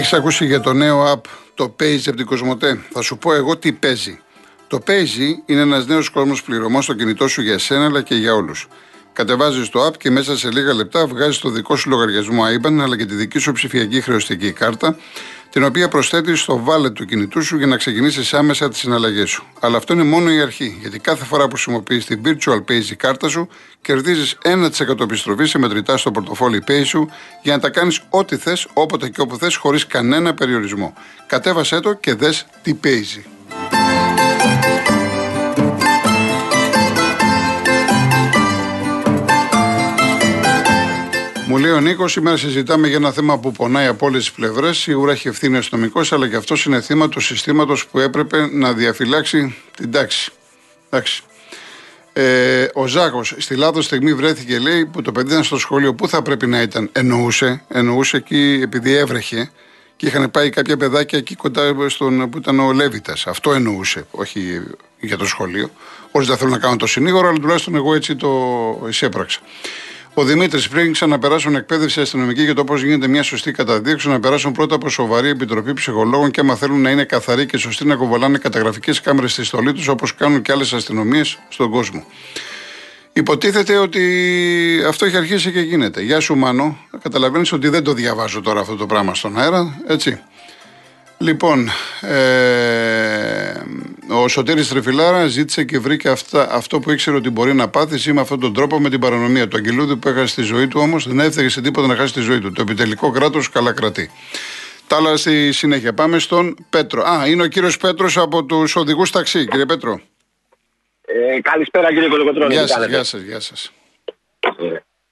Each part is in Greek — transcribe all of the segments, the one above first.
Έχεις ακούσει για το νέο app το Paze από την Κοσμοτέ; Θα σου πω εγώ τι παίζει. Το Paze είναι ένας νέος κόσμος πληρωμών στο κινητό σου για εσένα αλλά και για όλους. Κατεβάζεις το app και μέσα σε λίγα λεπτά βγάζεις το δικό σου λογαριασμό IBAN αλλά και τη δική σου ψηφιακή χρεωστική κάρτα, την οποία προσθέτεις στο wallet του κινητού σου για να ξεκινήσεις άμεσα τις συναλλαγές σου. Αλλά αυτό είναι μόνο η αρχή, γιατί κάθε φορά που χρησιμοποιείς την Virtual Pay κάρτα σου, κερδίζεις 1% επιστροφή σε μετρητά στο πορτοφόλι Pay σου για να τα κάνεις ό,τι θες, όποτε και όπου θες, χωρίς κανένα περιορισμό. Κατέβασέ το και δες τι παίζει. Μου λέει ο Νίκος, σήμερα συζητάμε για ένα θέμα που πονάει από όλες τις πλευρές. Σίγουρα έχει ευθύνη αστυνομικός, αλλά και αυτός είναι θύμα του συστήματος που έπρεπε να διαφυλάξει την τάξη. Εντάξει. Ε, ο Ζάκος στη λάθος στιγμή βρέθηκε, λέει, που το παιδί ήταν στο σχολείο. Πού θα πρέπει να ήταν, εννοούσε. Εννοούσε εκεί επειδή έβρεχε και είχαν πάει κάποια παιδάκια εκεί κοντά στον, που ήταν ο Λέβητας. Αυτό εννοούσε, όχι για το σχολείο. Όσοι δεν θέλω να κάνω το συνήγορο, αλλά τουλάχιστον εγώ έτσι το εισέπραξα. Ο Δημήτρης, πριν ξαναπεράσουν εκπαίδευση αστυνομική για το πώς γίνεται μια σωστή καταδίωξη, να περάσουν πρώτα από σοβαρή επιτροπή ψυχολόγων και άμα θέλουν να είναι καθαροί και σωστοί να κοβολάνε καταγραφικές κάμερες στη στολή τους όπως κάνουν και άλλες αστυνομίες στον κόσμο. Υποτίθεται ότι αυτό έχει αρχίσει και γίνεται. Γεια σου, Μάνο. Καταλαβαίνεις ότι δεν το διαβάζω τώρα αυτό το πράγμα στον αέρα, έτσι. Λοιπόν, ε, ο Σωτήρης Τρεφιλάρα ζήτησε και βρήκε αυτά, αυτό που ήξερε ότι μπορεί να πάθεις με αυτόν τον τρόπο με την παρανομία του. Αγγελούδη που έχασε τη ζωή του όμως δεν έφταιγε σε τίποτα να χάσει τη ζωή του. Το επιτελικό κράτος καλά κρατεί. Τα άλλα στη συνέχεια. Πάμε στον Πέτρο. Α, είναι ο κύριος Πέτρος από τους οδηγούς ταξί. Κύριε Πέτρο. Ε, καλησπέρα κύριε Κολοκοτρώνη. Γεια σας, γεια σας. Γεια σας.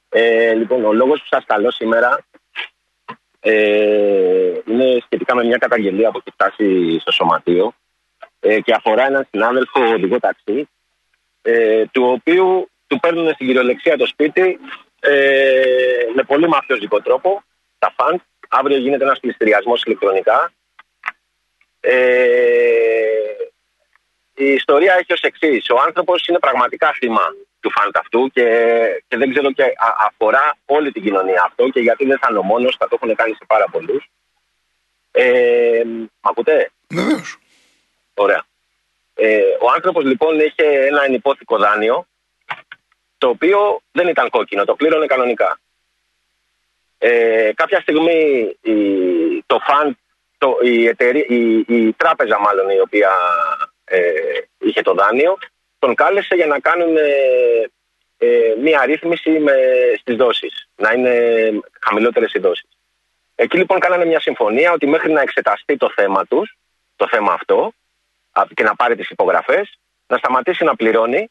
Ε, ε, λοιπόν, ο λόγος που σας καλώ σήμερα ε, είναι σχετικά με μια καταγγελία που έχει φτάσει στο σωματείο ε, και αφορά έναν συνάδελφο οδηγό ταξί, ε, του οποίου του παίρνουν στην κυριολεξία το σπίτι ε, με πολύ μαφιόζικο τρόπο, τα φαντ. Αύριο γίνεται ένας πληστηριασμός ηλεκτρονικά. Ε, η ιστορία έχει ως εξής. Ο άνθρωπος είναι πραγματικά θύμα του φαντ αυτού και, και δεν ξέρω και αφορά όλη την κοινωνία αυτό και γιατί δεν θα είναι ο μόνος, θα το έχουν κάνει σε πάρα πολλούς. Ε, μ' ακούτε; Βεβαίως. Ωραία. Ε, ο άνθρωπος λοιπόν είχε ένα ενυπόθηκο δάνειο το οποίο δεν ήταν κόκκινο, το πλήρωνε κανονικά. Ε, κάποια στιγμή η, το φαν, το, η, εταιρεία, η, η, τράπεζα μάλλον η οποία ε, είχε το δάνειο τον κάλεσε για να κάνουν ε, ε, μία ρύθμιση με, στις δόσεις, να είναι χαμηλότερες οι δόσεις. Εκεί λοιπόν κάνανε μια συμφωνία ότι μέχρι να εξεταστεί το θέμα τους, το θέμα αυτό, και να πάρει τις υπογραφές, να σταματήσει να πληρώνει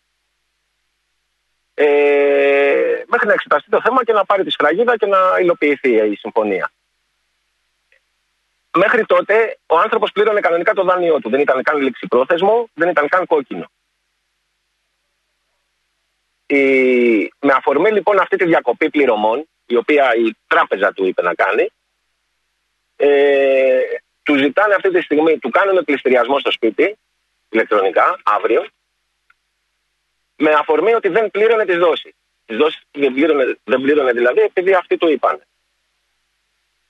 ε, μέχρι να εξεταστεί το θέμα και να πάρει τη σφραγίδα και να υλοποιηθεί η συμφωνία. Μέχρι τότε ο άνθρωπος πλήρωνε κανονικά το δάνειό του. Δεν ήταν καν ληξιπρόθεσμο, δεν ήταν καν κόκκινο. Η... Με αφορμή λοιπόν αυτή τη διακοπή πληρωμών, η οποία η τράπεζα του είπε να κάνει, ε, του ζητάνε αυτή τη στιγμή, του κάνουν πληστηριασμό στο σπίτι, ηλεκτρονικά, αύριο, με αφορμή ότι δεν πλήρωνε τις δόσεις. Τις δόσεις δεν πλήρωνε, δεν πλήρωνε δηλαδή επειδή αυτοί του είπαν.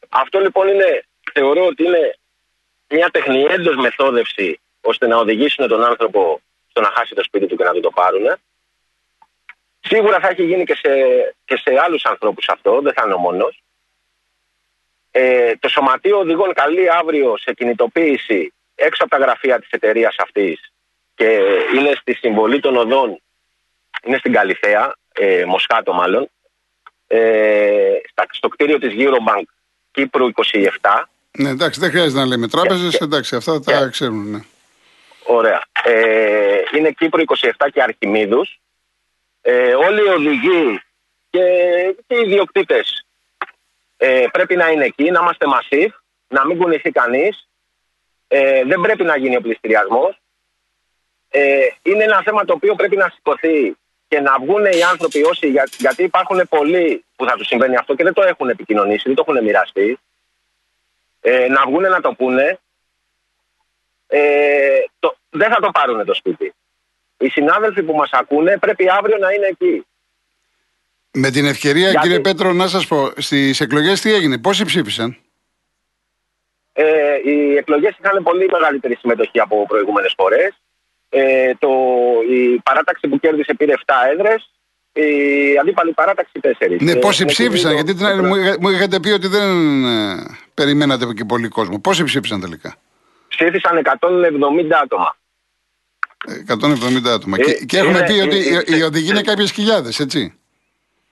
Αυτό λοιπόν είναι, θεωρώ ότι είναι μια τεχνιέντος μεθόδευση ώστε να οδηγήσουν τον άνθρωπο στο να χάσει το σπίτι του και να του το πάρουν. Σίγουρα θα έχει γίνει και σε, και σε άλλους ανθρώπους αυτό, δεν θα είναι ο μόνος. Ε, το Σωματείο Οδηγών καλεί αύριο σε κινητοποίηση έξω από τα γραφεία της εταιρείας αυτής και είναι στη συμβολή των οδών, είναι στην Καλυθέα, ε, Μοσχάτο μάλλον, ε, στο κτίριο της Eurobank Κύπρου 27. Ναι, εντάξει, δεν χρειάζεται να λέμε τράπεζες, εντάξει, αυτά τα ξέρουν, ναι. Ωραία. Ε, είναι Κύπρου 27 και Αρχιμίδους. Ε, όλοι οι οδηγοί και, και οι ιδιοκτήτες ε, πρέπει να είναι εκεί, να είμαστε massive, να μην κουνηθεί κανείς. Ε, δεν πρέπει να γίνει ο πληστηριασμός. Ε, είναι ένα θέμα το οποίο πρέπει να σηκωθεί και να βγουν οι άνθρωποι όσοι, για, γιατί υπάρχουν πολλοί που θα τους συμβαίνει αυτό και δεν το έχουν επικοινωνήσει, δεν το έχουν μοιραστεί. Ε, να βγουν να το πούνε. Ε, το, δεν θα το πάρουν το σπίτι. Οι συνάδελφοι που μας ακούνε πρέπει αύριο να είναι εκεί. Με την ευκαιρία, κύριε Πέτρο, να σας πω, στις εκλογές τι έγινε, πόσοι ψήφισαν; Ε, οι εκλογές είχαν πολύ μεγαλύτερη συμμετοχή από προηγούμενες φορές. Ε, το, η παράταξη που κέρδισε πήρε 7 έδρες. Η αντίπαλη παράταξη 4. Ναι, πόσοι ψήφισαν, γιατί την, μου, μου είχατε πει ότι δεν ε, περιμένατε και πολύ κόσμο. Πόσοι ψήφισαν τελικά; Ψήφισαν 170 άτομα. 170 άτομα. και, και έχουμε πει ότι οι οδηγοί είναι κάποιες χιλιάδες, έτσι.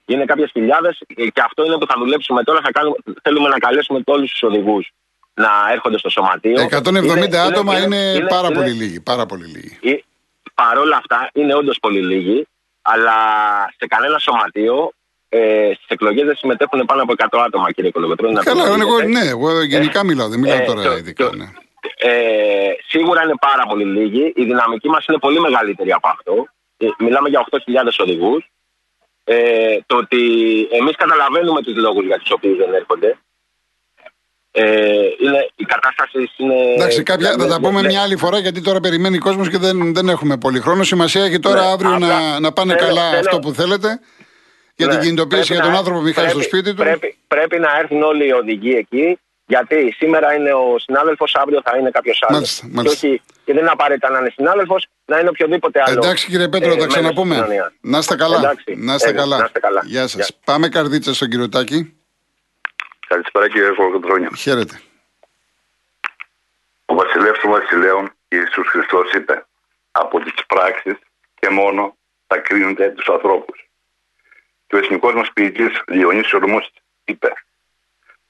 Είναι κάποιες χιλιάδες και αυτό είναι που θα δουλέψουμε τώρα. Θα κάνουμε, θέλουμε να καλέσουμε όλους τους οδηγούς να έρχονται στο σωματείο. 170 άτομα είναι, είναι, πάρα πολύ λίγοι. Πάρα πολύ λίγοι. Παρ' όλα αυτά είναι όντως πολύ λίγοι, αλλά σε κανένα σωματείο ε, στις εκλογές δεν συμμετέχουν πάνω από 100 άτομα, κύριε Κολοκοτρόνη. Καλά, εγώ, ναι, εγώ γενικά ε, μιλάω, δεν μιλάω ε, τώρα ειδικά. Ναι. Ε, σίγουρα είναι πάρα πολύ λίγοι. Η δυναμική μας είναι πολύ μεγαλύτερη από αυτό. Ε, μιλάμε για 8.000 οδηγούς. Ε, το ότι εμείς καταλαβαίνουμε τους λόγους για τους οποίους δεν έρχονται. Ε, είναι, η κατάσταση είναι. Εντάξει, κάποια, θα τα πούμε μια άλλη φορά γιατί τώρα περιμένει ο κόσμος και δεν, δεν έχουμε πολύ χρόνο. Σημασία έχει τώρα ναι, αύριο να, να πάνε θέλω, καλά θέλω, αυτό που θέλετε για ναι, την κινητοποίηση για τον να, άνθρωπο που μιχάει στο σπίτι του. Πρέπει, πρέπει να έρθουν όλοι οι οδηγοί εκεί γιατί σήμερα είναι ο συνάδελφος, αύριο θα είναι κάποιος άλλος. Και, όχι, και δεν είναι απαραίτητα να είναι συνάδελφος, να είναι οποιοδήποτε άλλο. Εντάξει κύριε Πέτρο, ε, θα ξαναπούμε. Να είστε καλά. να, είστε καλά. να καλά. Γεια σας. Πάμε καρδίτσα στον κύριο Τάκη. Καλησπέρα κύριε Κολοκοντρόνια. Χαίρετε. Ο βασιλεύς των βασιλέων Ιησούς Χριστός είπε από τις πράξεις και μόνο θα κρίνονται τους ανθρώπους. Και ο εθνικός μας ποιητής Διονύσης Ορμούς είπε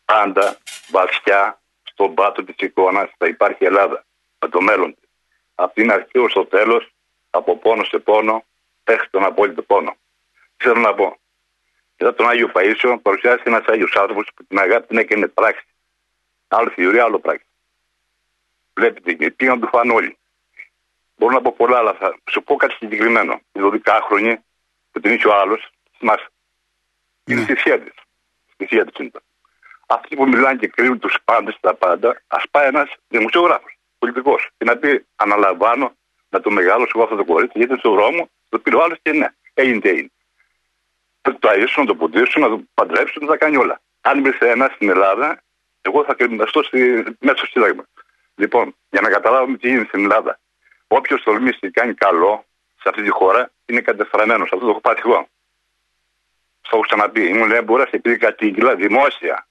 πάντα βαθιά στον πάτο της εικόνας θα υπάρχει η Ελλάδα με το μέλλον της. Από την αρχή ως το τέλος, από πόνο σε πόνο, μέχρι τον απόλυτο πόνο. Θέλω να πω, μετά τον Άγιο Παΐσιο παρουσιάστηκε ένας Άγιος άνθρωπος που την αγάπη την έκανε πράξη. Άλλο θεωρεί, άλλο πράξη. Βλέπετε, τι να του φάνε όλοι. Μπορώ να πω πολλά, αλλά θα σου πω κάτι συγκεκριμένο. Οι 12 χρόνια που την είχε ο άλλος, θυμάσαι. Είναι στη θεία της. Στη θεία της είναι. Αυτοί που μιλάνε και κρίνουν τους πάντες τα πάντα, ας πάει ένας δημοσιογράφος, πολιτικός, και να πει: Αναλαμβάνω να το μεγάλωσω εγώ αυτό το κορίτσι, γιατί στον δρόμο το πήρε ο άλλος και ναι, έγινε τι έγινε. Θα το αίσθησαν, να το ποντίσουν, να το παντρέψουν, να τα κάνει όλα. Αν υπήρχε ένα στην Ελλάδα, εγώ θα κρεμιστώ στη... μέσα στο Σύνταγμα. Λοιπόν, για να καταλάβουμε τι γίνεται στην Ελλάδα. Όποιος τολμήσει και κάνει καλό σε αυτή τη χώρα είναι κατεστραμμένος. Αυτό το έχω πάθει εγώ. Στο έχω ξαναπεί. Ήμουν έμπορα και πήγα κατήγγυλα δημόσια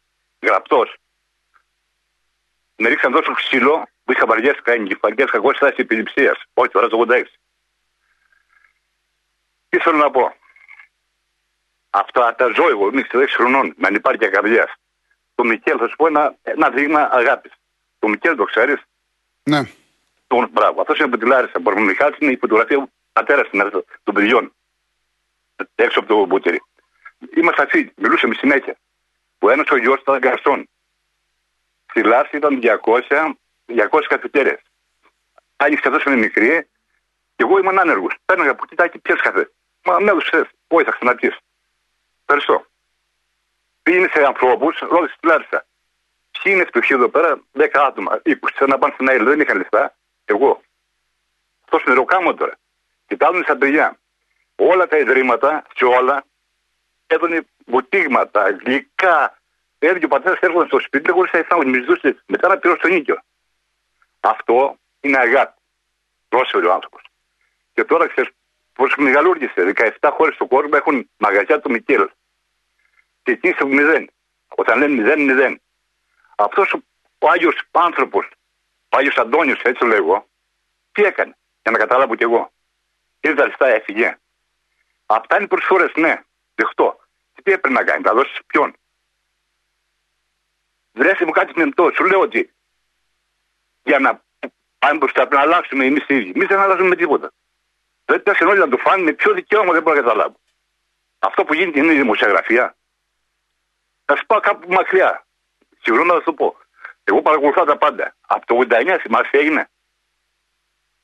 γραπτός. Με ρίξαν τόσο ξύλο που είχα βαριές κάνει κεφαλιέ κακός στάσης επιληψία. Όχι τώρα το 86. Τι θέλω να πω; Αυτά τα ζω εγώ, είμαι 6 χρονών, με ανυπάρκεια καρδιάς. Το Μικέλ, θα σου πω ένα, ένα δείγμα αγάπης. Το Μικέλ το ξέρεις; Ναι. Τον, μπράβο. Αυτός είναι από τη Λάρισα. Μπορεί να είναι η φωτογραφία του πατέρα των παιδιών. Έξω από το μπουτήρι. Είμαστε αυτοί, μιλούσαμε συνέχεια που ένας ο γιος ήταν γκαρσόν. Στη Λάση ήταν 200, 200 καφετέρε. Άλλη καθώς είναι μικρή, και εγώ ήμουν άνεργος. Παίρναγα από κοιτάκι πιες καφέ. Μα με έδωσε, όχι θα ξαναπεί. Ευχαριστώ. Πήγαινε σε ανθρώπους, ρώτησε τη Λάρισα. Ποιοι είναι φτωχοί εδώ πέρα, 10 άτομα, 20, να πάνε στην ΑΕΛ, δεν είχαν λεφτά. Εγώ. Αυτός είναι ροκάμο τώρα. Κοιτάζουν στα παιδιά. Όλα τα ιδρύματα, σε όλα, έδωνε βουτήγματα, γλυκά. Έρχεται ο πατέρας έρχονταν στο σπίτι, χωρί να αισθάνομαι, μισθούσε μετά να πληρώσει τον νίκιο. Αυτό είναι αγάπη. Πρόσφερε ο άνθρωπος. Και τώρα ξέρεις πώς μεγαλούργησε. 17 χώρες στον κόσμο έχουν μαγαζιά του Μικέλ. Και εκεί είσαι μηδέν. Όταν λένε μηδέν, μηδέν. Αυτός ο Άγιος άνθρωπος, ο Άγιος Αντώνιος, έτσι λέγω, τι έκανε, για να καταλάβω κι εγώ. Ήρθε αριστερά, έφυγε. Αυτά είναι προσφορέ, ναι, δεχτώ τι έπρεπε να κάνει, θα δώσει ποιον; Βρέστε μου κάτι μεμπτό. Σου λέω ότι για να πάμε μπροστά πρέπει να αλλάξουμε εμείς οι ίδιοι. Εμείς δεν αλλάζουμε με τίποτα. Δεν πέσαν όλοι να το φάνε με ποιο δικαίωμα δεν μπορώ να καταλάβω. Αυτό που γίνεται είναι η δημοσιογραφία. Θα σου πάω κάπου μακριά. Συγγνώμη να σου το πω. Εγώ παρακολουθώ τα πάντα. Από το 89 θυμάσαι έγινε;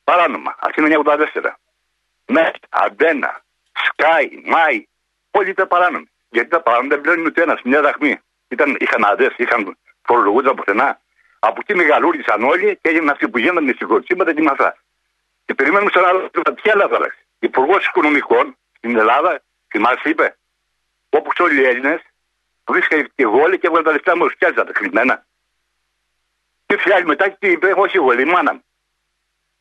Παράνομα. Αθήνα 1984. Ναι, Αντένα, Σκάι, Μάι. Όλοι ήταν παράνομοι. Γιατί τα πράγματα δεν πλέον ούτε ένας, μια δαχμή. Ήταν, είχαν αδέ, είχαν φορολογούνταν πουθενά. Από εκεί μεγαλούργησαν όλοι και έγιναν αυτοί που γίνανε με συγχωρησίματα και με αυτά. Και περιμένουμε σαν άλλο τι άλλα θα αλλάξει. Υπουργός Οικονομικών στην Ελλάδα, θυμάσαι, είπε, όπως όλοι οι Έλληνες, βρίσκεται και γόλοι και έβγαλε τα λεφτά μου, σκιάζα τα κρυμμένα. Και ήρθε άλλη μετά και τι είπε, όχι εγώ, λέει, η μάνα μου.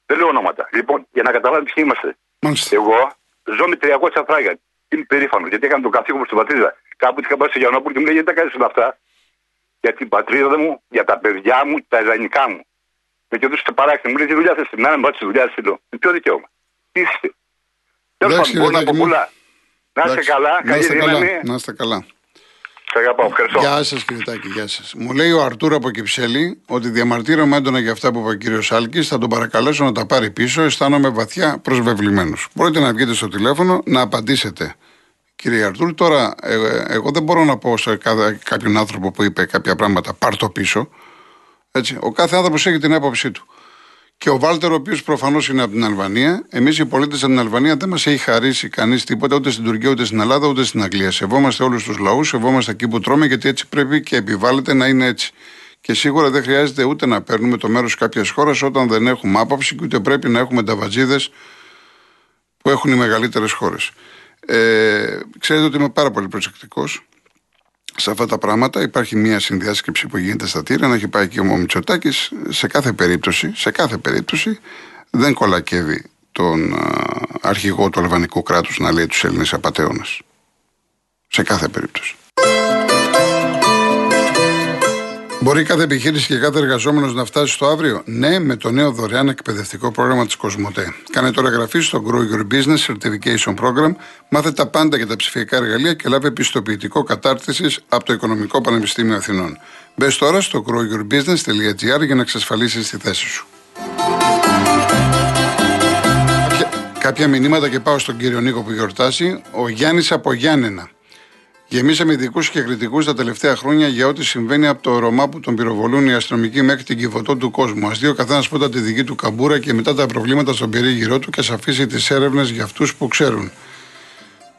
Δεν λέω ονόματα. Λοιπόν, για να καταλάβεις ποιοι είμαστε. Μάλιστα. Εγώ ζω με 300 φράγκα. Είμαι περήφανο γιατί έκανα το καθήκον μου στην πατρίδα. Κάπου είχα πάει στο Γιαννόπουλο και μου λέει γιατί τα κάνεις όλα αυτά; Για την πατρίδα μου, για τα παιδιά μου, τα ιδανικά μου. Με και στο παράξενο μου λέει τι δουλειά θες στην μέρα, μου τη δουλειά θέλω. Με ποιο δικαίωμα. Τι είστε. Τέλος Εντάξει, πάντων, μπορώ να Ρετάκη πω μου. πολλά. Να είστε Εντάξει. καλά, Να καλή είστε καλά. δύναμη. Να είστε καλά. Σε αγαπάω, ευχαριστώ. Γεια σας, κύριε Τάκη, γεια σας. Μου λέει ο Αρτούρο από Κυψέλη ότι διαμαρτύρομαι έντονα για αυτά που είπε ο κύριος Άλκης. Θα τον παρακαλέσω να τα πάρει πίσω. Αισθάνομαι βαθιά προσβεβλημένος. Μπορείτε να βγείτε στο τηλέφωνο να απαντήσετε. Κύριε Αρτούρ, τώρα ε, ε, εγώ δεν μπορώ να πω σε κάθε- κάποιον άνθρωπο που είπε κάποια πράγματα πάρ το πίσω. Έτσι. Ο κάθε άνθρωπος έχει την άποψή του. Και ο Βάλτερ, ο οποίος προφανώς είναι από την Αλβανία, εμείς οι πολίτες από την Αλβανία δεν μας έχει χαρίσει κανείς τίποτα ούτε στην Τουρκία, ούτε στην Ελλάδα, ούτε στην Αγγλία. Σεβόμαστε όλους τους λαούς, σεβόμαστε εκεί που τρώμε, γιατί έτσι πρέπει και επιβάλλεται να είναι έτσι. Και σίγουρα δεν χρειάζεται ούτε να παίρνουμε το μέρος κάποιας χώρας όταν δεν έχουμε άποψη και ούτε πρέπει να έχουμε ταβατζίδε που έχουν οι μεγαλύτερες χώρες. Ε, ξέρετε ότι είμαι πάρα πολύ προσεκτικός σε αυτά τα πράγματα. Υπάρχει μια συνδιάσκεψη που γίνεται στα τύρα, να έχει πάει και ο Μητσοτάκη. Σε κάθε περίπτωση, σε κάθε περίπτωση δεν κολακεύει τον α, αρχηγό του αλβανικού κράτους να λέει τους Έλληνες απαταίωνες. Σε κάθε περίπτωση. Μπορεί κάθε επιχείρηση και κάθε εργαζόμενος να φτάσει στο αύριο; Ναι, με το νέο δωρεάν εκπαιδευτικό πρόγραμμα της Κοσμοτέ. Κάνε τώρα εγγραφή στο Grow Your Business Certification Program, μάθε τα πάντα για τα ψηφιακά εργαλεία και λάβε πιστοποιητικό κατάρτισης από το Οικονομικό Πανεπιστήμιο Αθηνών. Μπες τώρα στο growyourbusiness.gr για να εξασφαλίσεις τη θέση σου. Κάποια, κάποια μηνύματα και πάω στον κύριο Νίκο που γιορτάσει. Ο Γιάννης από Γιάννενα. Γεμίσαμε ειδικούς και κριτικούς τα τελευταία χρόνια για ό,τι συμβαίνει από το Ρωμά που τον πυροβολούν οι αστυνομικοί μέχρι την κυβωτό του κόσμου. Α δει ο καθένας πρώτα τη δική του καμπούρα και μετά τα προβλήματα στον περίγυρό του και ας αφήσει τις έρευνες για αυτούς που ξέρουν.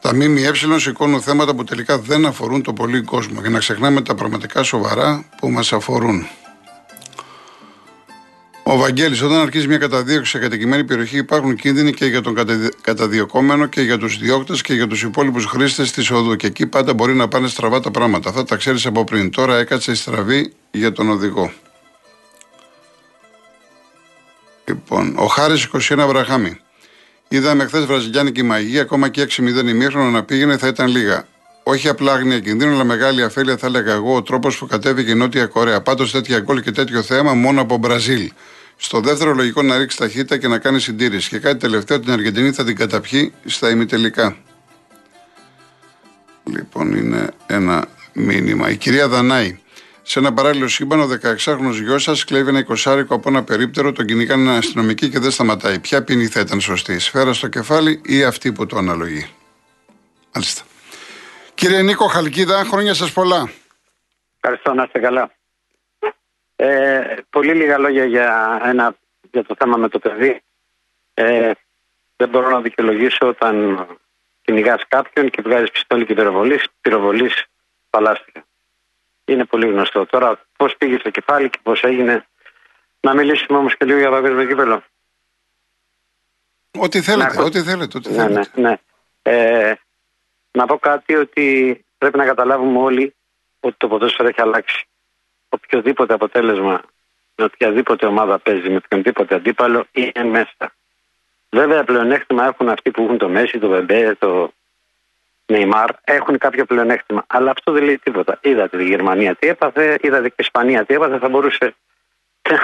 Τα ΜΜΕ σηκώνουν θέματα που τελικά δεν αφορούν το πολύ κόσμο για να ξεχνάμε τα πραγματικά σοβαρά που μας αφορούν. Ο Βαγγέλης, όταν αρχίζει μια καταδίωξη σε κατοικημένη περιοχή, υπάρχουν κίνδυνοι και για τον καταδι- καταδιωκόμενο και για τους διώκτε και για τους υπόλοιπους χρήστες της οδού. Και εκεί πάντα μπορεί να πάνε στραβά τα πράγματα. Αυτά τα ξέρεις από πριν. Τώρα έκατσε η στραβή για τον οδηγό. Λοιπόν, ο Χάρης 21 Βραχάμι. Είδαμε χθες βραζιλιάνικη μαγεία, ακόμα και 6-0 ημίχρονο να πήγαινε θα ήταν λίγα. Όχι απλά άγνοια κινδύνου, αλλά μεγάλη αφέλεια, θα έλεγα εγώ, ο τρόπος που κατέβηκε η Νότια Κορέα. Πάντως τέτοια γκολ και τέτοιο θέμα μόνο από Μπραζίλ. Στο δεύτερο, λογικό να ρίξει ταχύτητα και να κάνει συντήρηση. Και κάτι τελευταίο, την Αργεντινή θα την καταπιεί στα ημιτελικά. Λοιπόν, είναι ένα μήνυμα. Η κυρία Δανάη. Σε ένα παράλληλο σύμπαν, ο 16χρονο γιος σας κλέβει ένα εικοσάρικο από ένα περίπτερο, τον κυνηγάνε αστυνομικοί και δεν σταματάει. Ποια ποινή θα ήταν σωστή, σφαίρα στο κεφάλι ή αυτή που το αναλογεί; Μάλιστα. Κύριε Νίκο Χαλκίδα, χρόνια σας πολλά. Ευχαριστώ, να είστε καλά. Ε, πολύ λίγα λόγια για, ένα, για το θέμα με το παιδί. Ε, δεν μπορώ να δικαιολογήσω όταν κυνηγάς κάποιον και βγάζεις πιστόλι και πυροβολής, πυροβολής παλάστηκα. Είναι πολύ γνωστό. Τώρα, πώς πήγε στο κεφάλι και πώς έγινε. Να μιλήσουμε όμως και λίγο για παγκόσμιο κύπελο. Ό,τι θέλετε, Να- ό,τι θέλετε. Ό,τι Ναι, θέλετε. ναι, ναι. Ε, να πω κάτι ότι πρέπει να καταλάβουμε όλοι ότι το ποδόσφαιρο έχει αλλάξει. Οποιοδήποτε αποτέλεσμα με οποιαδήποτε ομάδα παίζει, με οποιονδήποτε αντίπαλο είναι μέσα. Βέβαια, πλεονέκτημα έχουν αυτοί που έχουν το Μέση, το Βεμπέ, το Νεϊμάρ. Έχουν κάποιο πλεονέκτημα. Αλλά αυτό δεν λέει τίποτα. Είδατε τη Γερμανία τι έπαθε, είδατε και η Ισπανία τι έπαθε. Θα μπορούσε.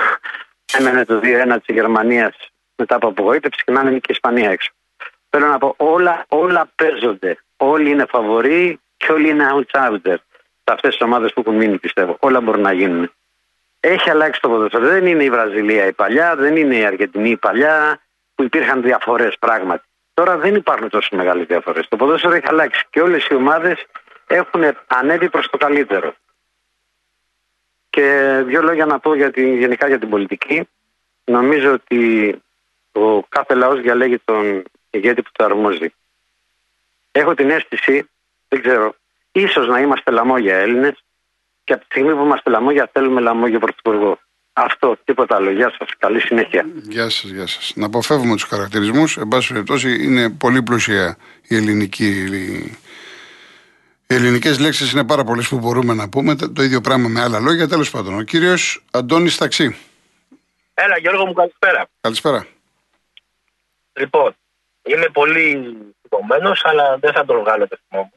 Έμενε το 2-1 της Γερμανίας μετά από απογοήτευση και να είναι και η Ισπανία έξω. Θέλω να πω, όλα, όλα παίζονται. Όλοι είναι φαβοροί και όλοι είναι outsider. Σε αυτές τις ομάδες που έχουν μείνει, πιστεύω. Όλα μπορούν να γίνουν. Έχει αλλάξει το ποδόσφαιρο. Δεν είναι η Βραζιλία η παλιά, δεν είναι η Αργεντινή η παλιά, που υπήρχαν διαφορές πράγματι. Τώρα δεν υπάρχουν τόσο μεγάλες διαφορές. Το ποδόσφαιρο έχει αλλάξει και όλες οι ομάδες έχουν ανέβει προς το καλύτερο. Και δύο λόγια να πω για την, γενικά για την πολιτική. Νομίζω ότι ο κάθε λαός διαλέγει τον ηγέτη που το αρμόζει. Έχω την αίσθηση, δεν ξέρω, ίσως να είμαστε λαμόγια Έλληνες και από τη στιγμή που είμαστε λαμόγια θέλουμε λαμόγια πρωθυπουργό. Αυτό, τίποτα άλλο. Γεια σας. Καλή συνέχεια. Γεια σας, γεια σας. Να αποφεύγουμε τους χαρακτηρισμούς. Εν πάση περιπτώσει, είναι πολύ πλούσια η ελληνική Οι ελληνικές λέξεις είναι πάρα πολλές που μπορούμε να πούμε. Το το ίδιο πράγμα με άλλα λόγια. Τέλος πάντων, ο κύριος Αντώνης Ταξί. Έλα Γιώργο μου καλησπέρα. Καλησπέρα. Λοιπόν, είμαι πολύ θυμωμένο, αλλά δεν θα τον βγάλω το θυμό μου.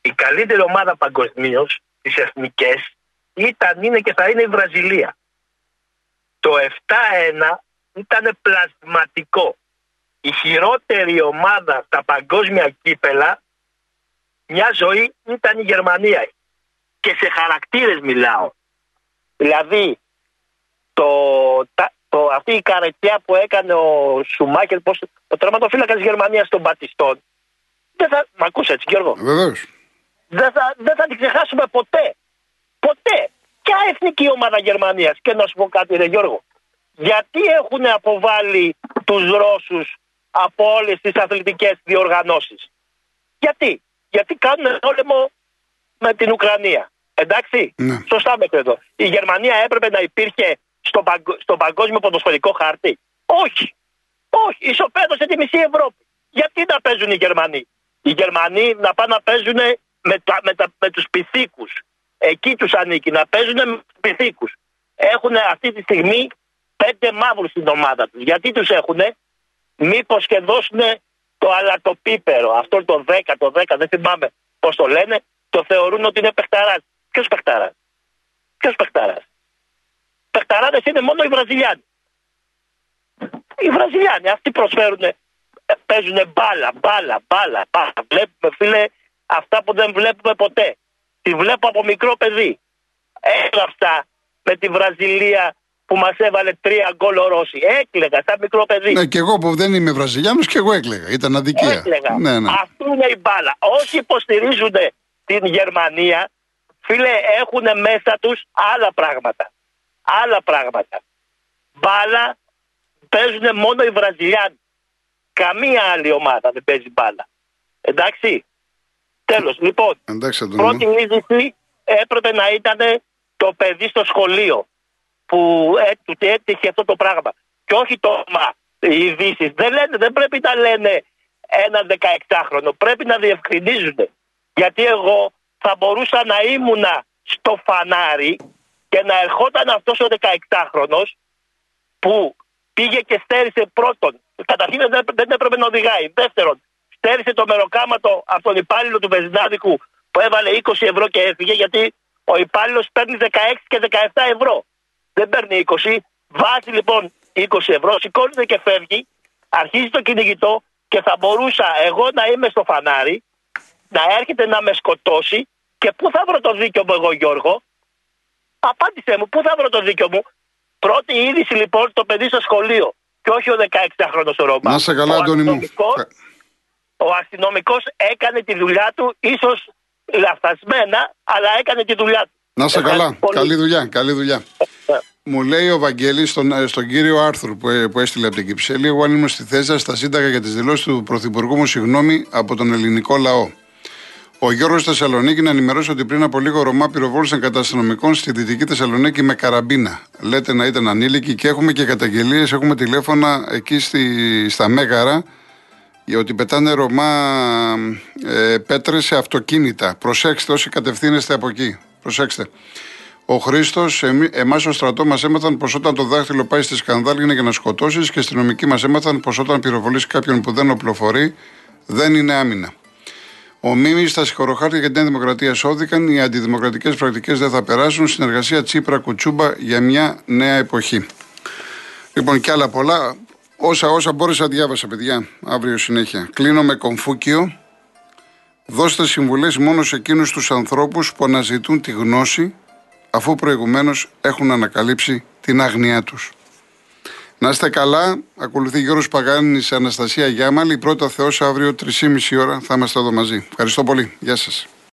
Η καλύτερη ομάδα παγκοσμίως, τις εθνικές, ήταν, είναι και θα είναι η Βραζιλία. Το 7-1 ήταν πλασματικό. Η χειρότερη ομάδα στα παγκόσμια κύπελα μια ζωή ήταν η Γερμανία. Και σε χαρακτήρες μιλάω. Δηλαδή, το, τα, το, αυτή η καρετιά που έκανε ο Σουμάκερ, πώς, ο τερματοφύλακας της Γερμανίας των Πατιστών, δεν θα, μ' ακούς έτσι Γιώργο, Βεβαίως. δεν θα, δεν θα την ξεχάσουμε ποτέ. Ποτέ. Ποια εθνική ομάδα Γερμανίας. Και να σου πω κάτι ρε Γιώργο. Γιατί έχουν αποβάλει τους Ρώσους από όλες τις αθλητικές διοργανώσεις. Γιατί; Γιατί κάνουν πόλεμο με την Ουκρανία. Εντάξει; Ναι. Σωστά μέχρι εδώ. Η Γερμανία έπρεπε να υπήρχε στο, παγκο- στον παγκόσμιο ποδοσφαιρικό χάρτη. Όχι. Όχι. Ισοπαίδωσε τη μισή Ευρώπη. Γιατί να παίζουν οι Γερμανοί; Οι Γερμανοί να πάνε να παίζουν με, τα, με, τα, με τους πυθίκους. Εκεί τους ανήκει να παίζουν με τους πυθίκους. Έχουν αυτή τη στιγμή πέντε μαύρους στην ομάδα τους. Γιατί τους έχουν μήπως και δώσουν το αλατοπίπερο. Αυτό το 10, το 10, δεν θυμάμαι πώς το λένε, το θεωρούν ότι είναι παιχταράς. Ποιος παιχταράς; Ποιος παιχταράς; Παιχταράδες είναι μόνο οι Βραζιλιάνοι. Οι Βραζιλιάνοι αυτοί προσφέρουν, παίζουν μπάλα, μπάλα, μπάλα, μπάλα. Βλέπουμε φίλε αυτά που δεν βλέπουμε ποτέ. Τη βλέπω από μικρό παιδί. Έγραψα με τη Βραζιλία που μας έβαλε τρία γκολ ο Ρώση. Έκλαιγα σαν μικρό παιδί. Ναι, και εγώ που δεν είμαι Βραζιλιάνος και εγώ έκλαιγα. Ήταν αδικία. Έκλαιγα. Ναι, ναι. Αυτή είναι η μπάλα. Όσοι υποστηρίζουν την Γερμανία, φίλε, έχουν μέσα τους άλλα πράγματα. Άλλα πράγματα. Μπάλα παίζουν μόνο οι Βραζιλιάνοι. Καμία άλλη ομάδα δεν παίζει μπάλα. Εντάξει. Τέλος. Λοιπόν, Εντάξει, Αντώνη. μου. πρώτη είδηση έπρεπε να ήταν το παιδί στο σχολείο που ε, του έτυχε αυτό το πράγμα. Και όχι το μα, οι ειδήσεις. Δεν, λένε, δεν πρέπει να λένε ένα 16χρονο. Πρέπει να διευκρινίζουν. Γιατί εγώ θα μπορούσα να ήμουνα στο φανάρι και να ερχόταν αυτός ο 16χρονος που πήγε και στέρισε πρώτον. Καταρχήν δεν, δεν έπρεπε να οδηγάει. Δεύτερον, στέρισε το μεροκάματο από τον υπάλληλο του βενζινάδικου που έβαλε 20 ευρώ και έφυγε γιατί ο υπάλληλος παίρνει 16 και 17 ευρώ. Δεν παίρνει 20. Βάζει λοιπόν 20 ευρώ, σηκώνεται και φεύγει, αρχίζει το κυνηγητό και θα μπορούσα εγώ να είμαι στο φανάρι, να έρχεται να με σκοτώσει και πού θα βρω το δίκιο μου εγώ Γιώργο; Απάντησε μου, πού θα βρω το δίκιο μου; Πρώτη είδηση λοιπόν το παιδί στο σχολείο και όχι ο 16χρονο ο Ρώμα. Να σε καλά, Ο Αντώνη μου. αστυνομικός- ο αστυνομικός έκανε τη δουλειά του, ίσως λαθασμένα, αλλά έκανε τη δουλειά του. Να σε Ευχαριστώ καλά. πολύ. Καλή δουλειά. Καλή δουλειά. Ε, Μου λέει ο Βαγγέλης στον, ε, στον κύριο Άρθουρ που, ε, που έστειλε από την Κυψέλη, εγώ αν ήμουν στη θέση σας, θα σύνταγα για τις δηλώσεις του Πρωθυπουργού μου συγγνώμη από τον ελληνικό λαό. Ο Γιώργος Θεσσαλονίκη να ενημερώσει ότι πριν από λίγο Ρωμά πυροβόλησαν κατά αστυνομικών στη Δυτική Θεσσαλονίκη με καραμπίνα. Λέτε να ήταν ανήλικοι και έχουμε και καταγγελίες, έχουμε τηλέφωνα εκεί στη, στα Μέγαρα για ότι πετάνε Ρωμά ε, πέτρες σε αυτοκίνητα. Προσέξτε όσοι κατευθύνεστε από εκεί. Προσέξτε. Ο Χρήστος, εμάς στο στρατό μας έμαθαν πως όταν το δάχτυλο πάει στη σκανδάλη είναι για να σκοτώσεις και οι αστυνομικοί μας έμαθαν πως όταν πυροβολήσει κάποιον που δεν οπλοφορεί δεν είναι άμυνα. Ο Μίμης στα συγχωροχάρτια για την Νέα Δημοκρατία σώθηκαν, οι αντιδημοκρατικές πρακτικές δεν θα περάσουν. Συνεργασία Τσίπρα Κουτσούμπα για μια νέα εποχή. Λοιπόν, και άλλα πολλά. Όσα όσα μπόρεσα διάβασα, παιδιά. Αύριο συνέχεια. Κλείνω με κομφούκιο. Δώστε συμβουλές μόνο σε εκείνους τους ανθρώπους που αναζητούν τη γνώση αφού προηγουμένως έχουν ανακαλύψει την άγνοιά τους. Να είστε καλά. Ακολουθεί Γιώργος Παγάνης, Αναστασία Γιάμαλη. Η πρώτα Θεός αύριο 3,5 ώρα θα είμαστε εδώ μαζί. Ευχαριστώ πολύ. Γεια σας.